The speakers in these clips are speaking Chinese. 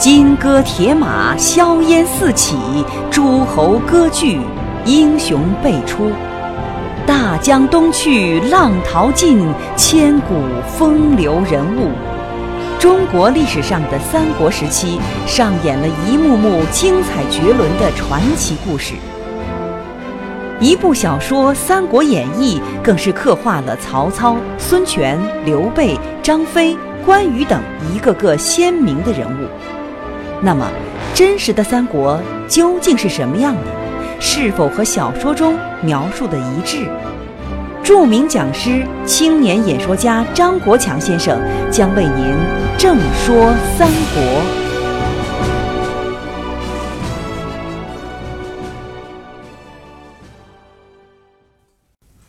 金戈铁马，硝烟四起；诸侯割据，英雄辈出。大江东去，浪淘尽，千古风流人物。中国历史上的三国时期，上演了一幕幕精彩绝伦的传奇故事。一部小说《三国演义》更是刻画了曹操、孙权、刘备、张飞、关羽等一个个鲜明的人物。那么，真实的三国究竟是什么样的？是否和小说中描述的一致？著名讲师、青年演说家张国强先生将为您正说三国。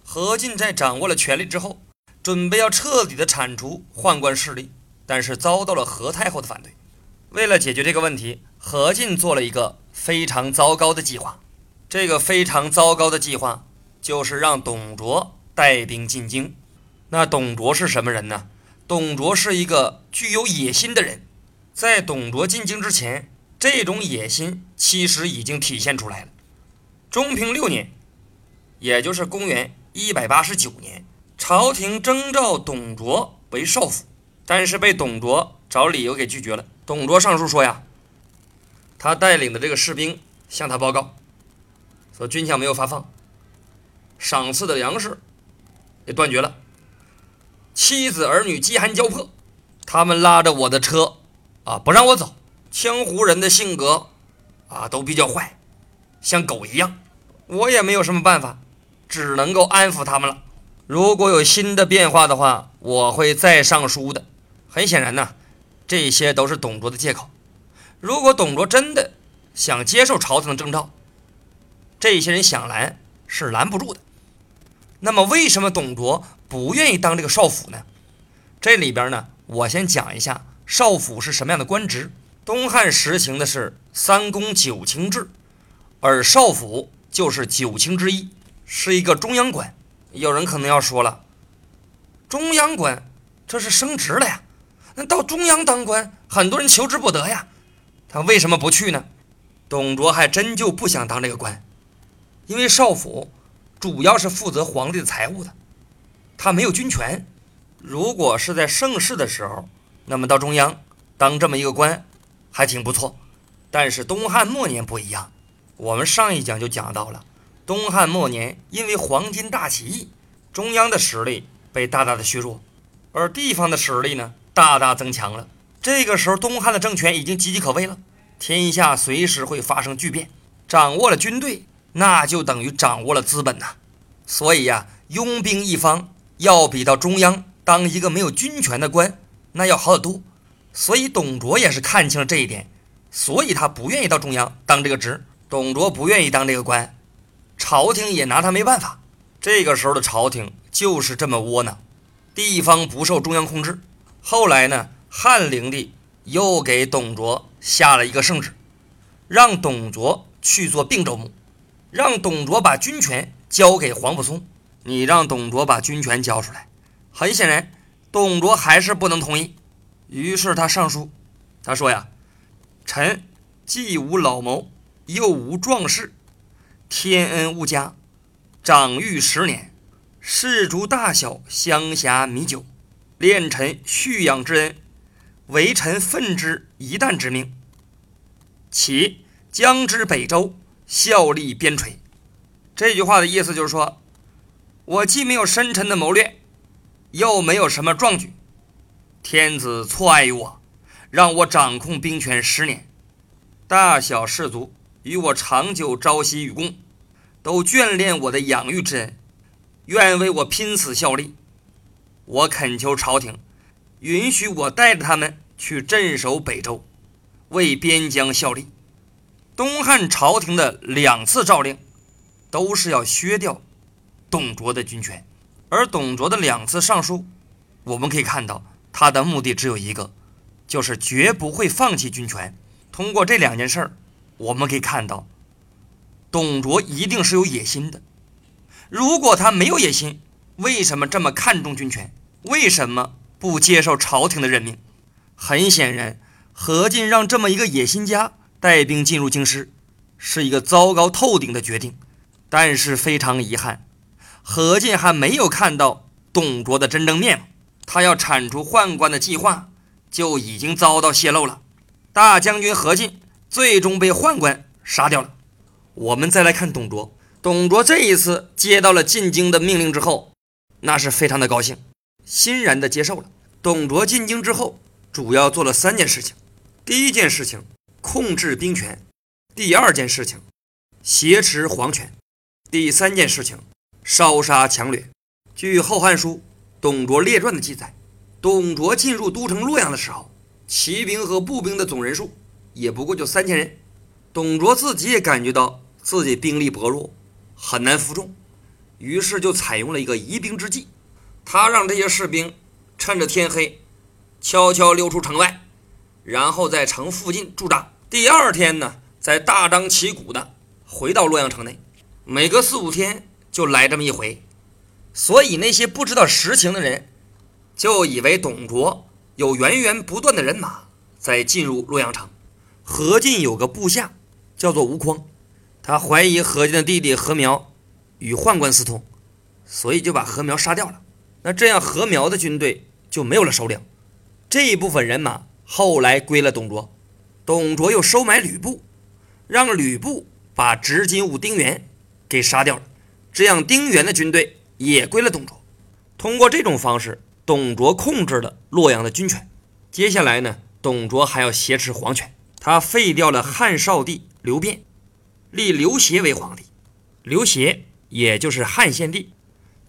何进在掌握了权力之后，准备要彻底的铲除宦官势力，但是遭到了何太后的反对。为了解决这个问题，何进做了一个非常糟糕的计划。这个非常糟糕的计划就是让董卓带兵进京。那董卓是什么人呢？董卓是一个具有野心的人。在董卓进京之前，这种野心其实已经体现出来了。中平六年，也就是公元一百八十九年，朝廷征召董卓为少府，但是被董卓找理由给拒绝了。董卓上书说呀，他带领的这个士兵向他报告，说军饷没有发放，赏赐的粮食也断绝了，妻子儿女饥寒交迫，他们拉着我的车啊不让我走。江湖人的性格啊都比较坏，像狗一样，我也没有什么办法，只能够安抚他们了。如果有新的变化的话，我会再上书的。很显然呢。这些都是董卓的借口。如果董卓真的想接受朝廷的征召，这些人想拦是拦不住的。那么，为什么董卓不愿意当这个少府呢？这里边呢，我先讲一下少府是什么样的官职。东汉实行的是三公九卿制，而少府就是九卿之一，是一个中央官。有人可能要说了，中央官这是升职了呀。那到中央当官，很多人求之不得呀。他为什么不去呢？董卓还真就不想当这个官，因为少府主要是负责皇帝的财务的，他没有军权。如果是在盛世的时候，那么到中央当这么一个官还挺不错。但是东汉末年不一样，我们上一讲就讲到了，东汉末年因为黄巾大起义，中央的实力被大大的削弱，而地方的实力呢？大大增强了。这个时候，东汉的政权已经岌岌可危了，天下随时会发生巨变。掌握了军队，那就等于掌握了资本呐。所以呀，拥兵一方要比到中央当一个没有军权的官那要好得多。所以董卓也是看清了这一点，所以他不愿意到中央当这个职。董卓不愿意当这个官，朝廷也拿他没办法。这个时候的朝廷就是这么窝囊，地方不受中央控制。后来呢，汉灵帝又给董卓下了一个圣旨，让董卓去做并州牧，让董卓把军权交给皇甫嵩。你让董卓把军权交出来，很显然，董卓还是不能同意。于是他上书，他说呀：“臣既无老谋，又无壮士，天恩物加，长育十年，士卒大小，乡辖米酒。”恋臣蓄养之恩，为臣奋之一旦之命。其将之北周，效力边陲。这句话的意思就是说，我既没有深沉的谋略，又没有什么壮举。天子错爱于我，让我掌控兵权十年，大小士卒与我长久朝夕与共，都眷恋我的养育之恩，愿为我拼死效力。我恳求朝廷允许我带着他们去镇守北周，为边疆效力。东汉朝廷的两次诏令都是要削掉董卓的军权，而董卓的两次上书，我们可以看到他的目的只有一个，就是绝不会放弃军权。通过这两件事儿，我们可以看到，董卓一定是有野心的。如果他没有野心，为什么这么看重军权？为什么不接受朝廷的任命？很显然，何进让这么一个野心家带兵进入京师，是一个糟糕透顶的决定。但是非常遗憾，何进还没有看到董卓的真正面目，他要铲除宦官的计划就已经遭到泄露了。大将军何进最终被宦官杀掉了。我们再来看董卓，董卓这一次接到了进京的命令之后，那是非常的高兴，欣然的接受了。董卓进京之后，主要做了三件事情：第一件事情，控制兵权；第二件事情，挟持皇权。第三件事情，烧杀抢掠。据《后汉书·董卓列传》的记载，董卓进入都城洛阳的时候，骑兵和步兵的总人数也不过就三千人。董卓自己也感觉到自己兵力薄弱，很难服众，于是就采用了一个疑兵之计。他让这些士兵趁着天黑，悄悄溜出城外，然后在城附近驻扎。第二天呢，再大张旗鼓的回到洛阳城内。每隔四五天就来这么一回，所以那些不知道实情的人就以为董卓有源源不断的人马在进入洛阳城。何进有个部下叫做吴匡，他怀疑何进的弟弟何苗与宦官私通，所以就把何苗杀掉了。那这样何苗的军队就没有了首领，这一部分人马后来归了董卓。董卓又收买吕布，让吕布把执金吾丁原。给杀掉了，这样丁原的军队也归了董卓。通过这种方式，董卓控制了洛阳的军权。接下来呢，董卓还要挟持皇权，他废掉了汉少帝刘辩，立刘协为皇帝。刘协也就是汉献帝。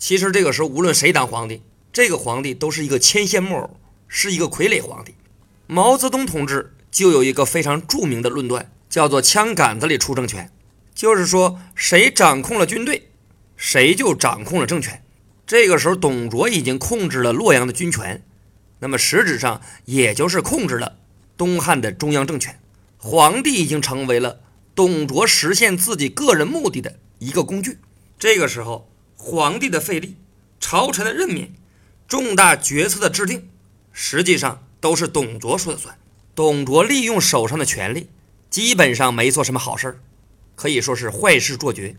其实这个时候，无论谁当皇帝，这个皇帝都是一个牵线木偶，是一个傀儡皇帝。毛泽东同志就有一个非常著名的论断，叫做“枪杆子里出政权”。就是说，谁掌控了军队，谁就掌控了政权。这个时候，董卓已经控制了洛阳的军权，那么实质上也就是控制了东汉的中央政权。皇帝已经成为了董卓实现自己个人目的的一个工具。这个时候，皇帝的废立、朝臣的任免、重大决策的制定，实际上都是董卓说了算。董卓利用手上的权力，基本上没做什么好事儿。可以说是坏事做绝，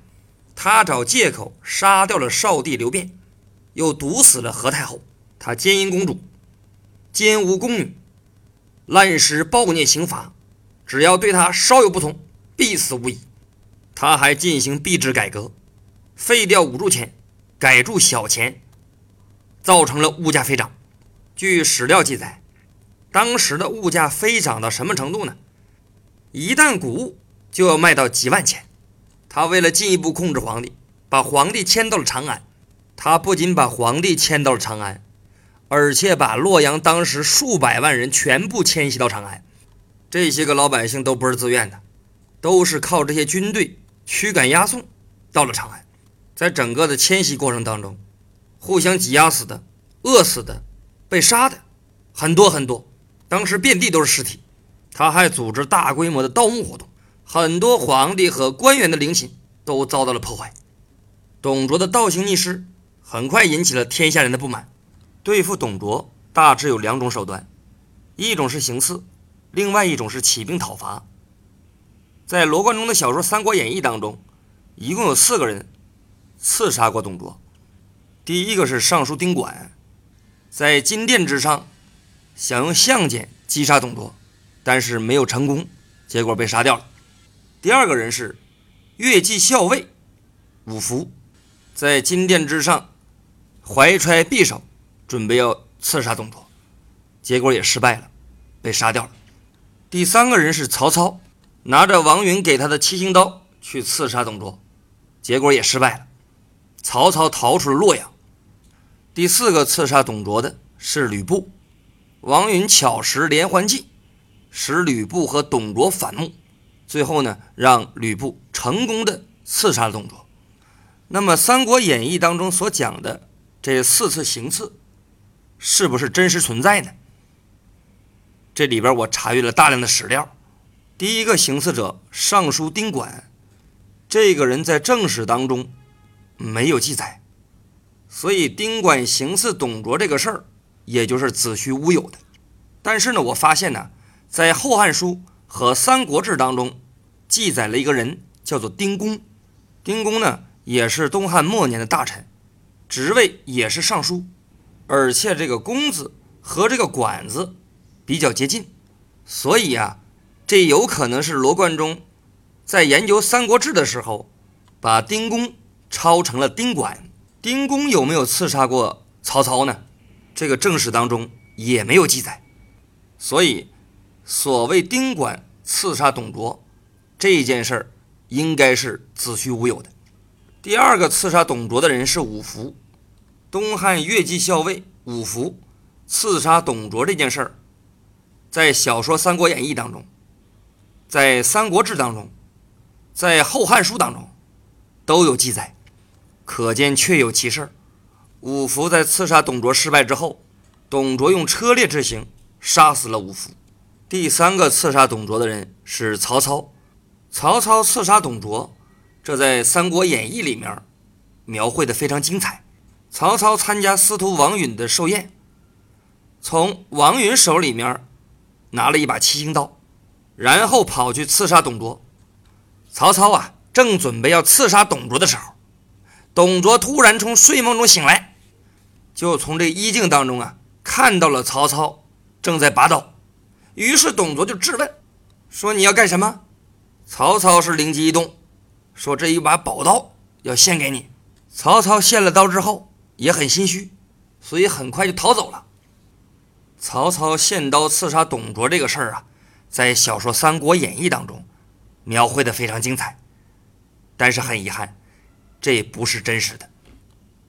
他找借口杀掉了少帝刘辩，又毒死了何太后，他奸淫公主，奸污宫女，滥施暴虐刑罚，只要对他稍有不从，必死无疑。他还进行币制改革，废掉五铢钱，改铸小钱，造成了物价飞涨。据史料记载，当时的物价飞涨到什么程度呢？一担谷物。就要卖到几万钱。他为了进一步控制皇帝，把皇帝迁到了长安。他不仅把皇帝迁到了长安，而且把洛阳当时数百万人全部迁徙到长安。这些个老百姓都不是自愿的，都是靠这些军队驱赶押送到了长安。在整个的迁徙过程当中，互相挤压死的、饿死的、被杀的很多很多，当时遍地都是尸体。他还组织大规模的盗墓活动。很多皇帝和官员的陵寝都遭到了破坏。董卓的倒行逆施很快引起了天下人的不满。对付董卓，大致有两种手段：一种是行刺，另外一种是起兵讨伐。在罗贯中的小说《三国演义》当中，一共有四个人刺杀过董卓。第一个是尚书丁管，在金殿之上想用相剑击杀董卓，但是没有成功，结果被杀掉了。第二个人是越骑校尉五福，在金殿之上怀揣匕首，准备要刺杀董卓，结果也失败了，被杀掉了。第三个人是曹操，拿着王允给他的七星刀去刺杀董卓，结果也失败了，曹操逃出了洛阳。第四个刺杀董卓的是吕布，王允巧施连环计，使吕布和董卓反目。最后呢，让吕布成功的刺杀了董卓。那么，《三国演义》当中所讲的这四次行刺，是不是真实存在呢？这里边我查阅了大量的史料。第一个行刺者尚书丁管，这个人在正史当中没有记载，所以丁管行刺董卓这个事儿，也就是子虚乌有的。但是呢，我发现呢。在《后汉书》和《三国志》当中记载了一个人，叫做丁公。丁公呢，也是东汉末年的大臣，职位也是尚书，而且这个“公”字和这个“管”字比较接近，所以啊，这有可能是罗贯中在研究《三国志》的时候，把丁公抄成了丁管。丁公有没有刺杀过曹操呢？这个正史当中也没有记载，所以所谓丁管刺杀董卓这件事儿。应该是子虚乌有的。第二个刺杀董卓的人是五福，东汉越骑校尉五福刺杀董卓这件事儿，在小说《三国演义》当中，在《三国志》当中，在《后汉书》当中都有记载，可见确有其事。五福在刺杀董卓失败之后，董卓用车裂之刑杀死了五福。第三个刺杀董卓的人是曹操。曹操刺杀董卓，这在《三国演义》里面描绘的非常精彩。曹操参加司徒王允的寿宴，从王允手里面拿了一把七星刀，然后跑去刺杀董卓。曹操啊，正准备要刺杀董卓的时候，董卓突然从睡梦中醒来，就从这衣镜当中啊看到了曹操正在拔刀，于是董卓就质问说：“你要干什么？”曹操是灵机一动，说：“这一把宝刀要献给你。”曹操献了刀之后也很心虚，所以很快就逃走了。曹操献刀刺杀董卓这个事儿啊，在小说《三国演义》当中描绘的非常精彩，但是很遗憾，这不是真实的。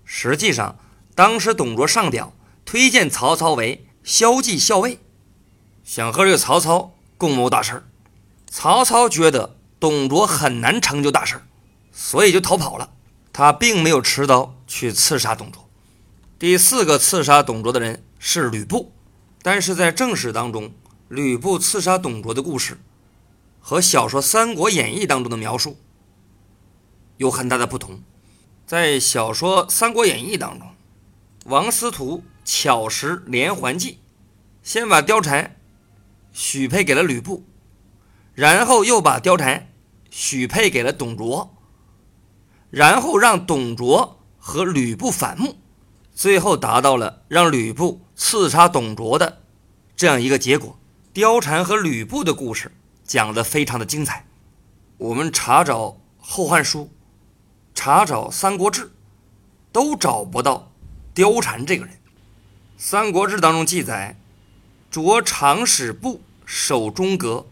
实际上，当时董卓上表推荐曹操为骁骑校尉，想和这个曹操共谋大事儿。曹操觉得董卓很难成就大事，所以就逃跑了。他并没有持刀去刺杀董卓。第四个刺杀董卓的人是吕布，但是在正史当中，吕布刺杀董卓的故事和小说《三国演义》当中的描述有很大的不同。在小说《三国演义》当中，王司徒巧施连环计，先把貂蝉许配给了吕布。然后又把貂蝉许配给了董卓，然后让董卓和吕布反目，最后达到了让吕布刺杀董卓的这样一个结果。貂蝉和吕布的故事讲得非常的精彩，我们查找《后汉书》，查找《三国志》，都找不到貂蝉这个人。《三国志》当中记载，卓长使布守中阁。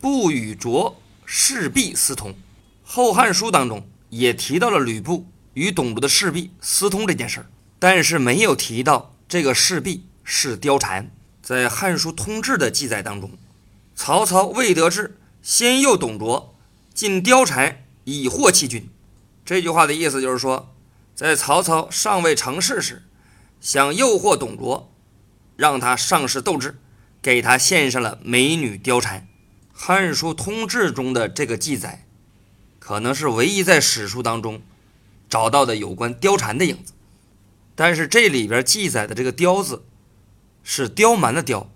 不与卓势必私通，《后汉书》当中也提到了吕布与董卓的势必私通这件事儿，但是没有提到这个势必是貂蝉。在《汉书通志》的记载当中，曹操未得志，先诱董卓进貂蝉，以获其军。这句话的意思就是说，在曹操尚未成事时，想诱惑董卓，让他丧失斗志，给他献上了美女貂蝉。《汉书通志》中的这个记载，可能是唯一在史书当中找到的有关貂蝉的影子。但是这里边记载的这个“貂”字，是刁蛮的“刁”，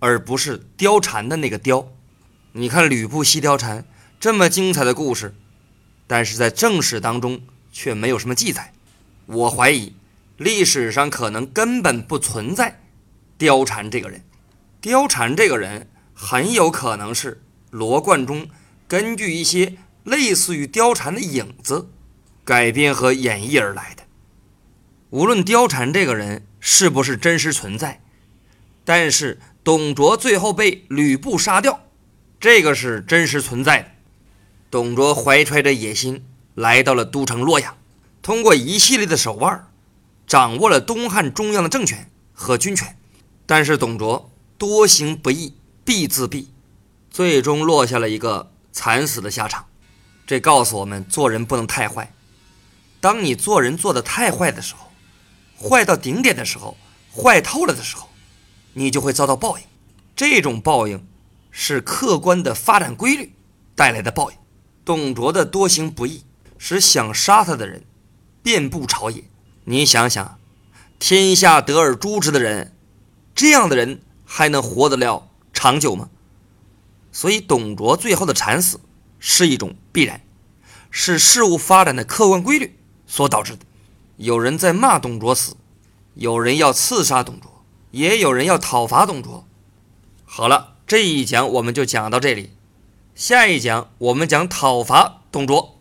而不是貂蝉的那个“貂”。你看吕布戏貂蝉这么精彩的故事，但是在正史当中却没有什么记载。我怀疑历史上可能根本不存在貂蝉这个人。貂蝉这个人很有可能是。罗贯中根据一些类似于貂蝉的影子改编和演绎而来的。无论貂蝉这个人是不是真实存在，但是董卓最后被吕布杀掉，这个是真实存在的。董卓怀揣着野心来到了都城洛阳，通过一系列的手腕掌握了东汉中央的政权和军权。但是董卓多行不义必自毙。最终落下了一个惨死的下场，这告诉我们做人不能太坏。当你做人做得太坏的时候，坏到顶点的时候，坏透了的时候，你就会遭到报应。这种报应是客观的发展规律带来的报应。董卓的多行不义，使想杀他的人遍布朝野。你想想，天下得而诛之的人，这样的人还能活得了长久吗？所以董卓最后的惨死是一种必然，是事物发展的客观规律所导致的。有人在骂董卓死，有人要刺杀董卓，也有人要讨伐董卓。好了，这一讲我们就讲到这里，下一讲我们讲讨伐董卓。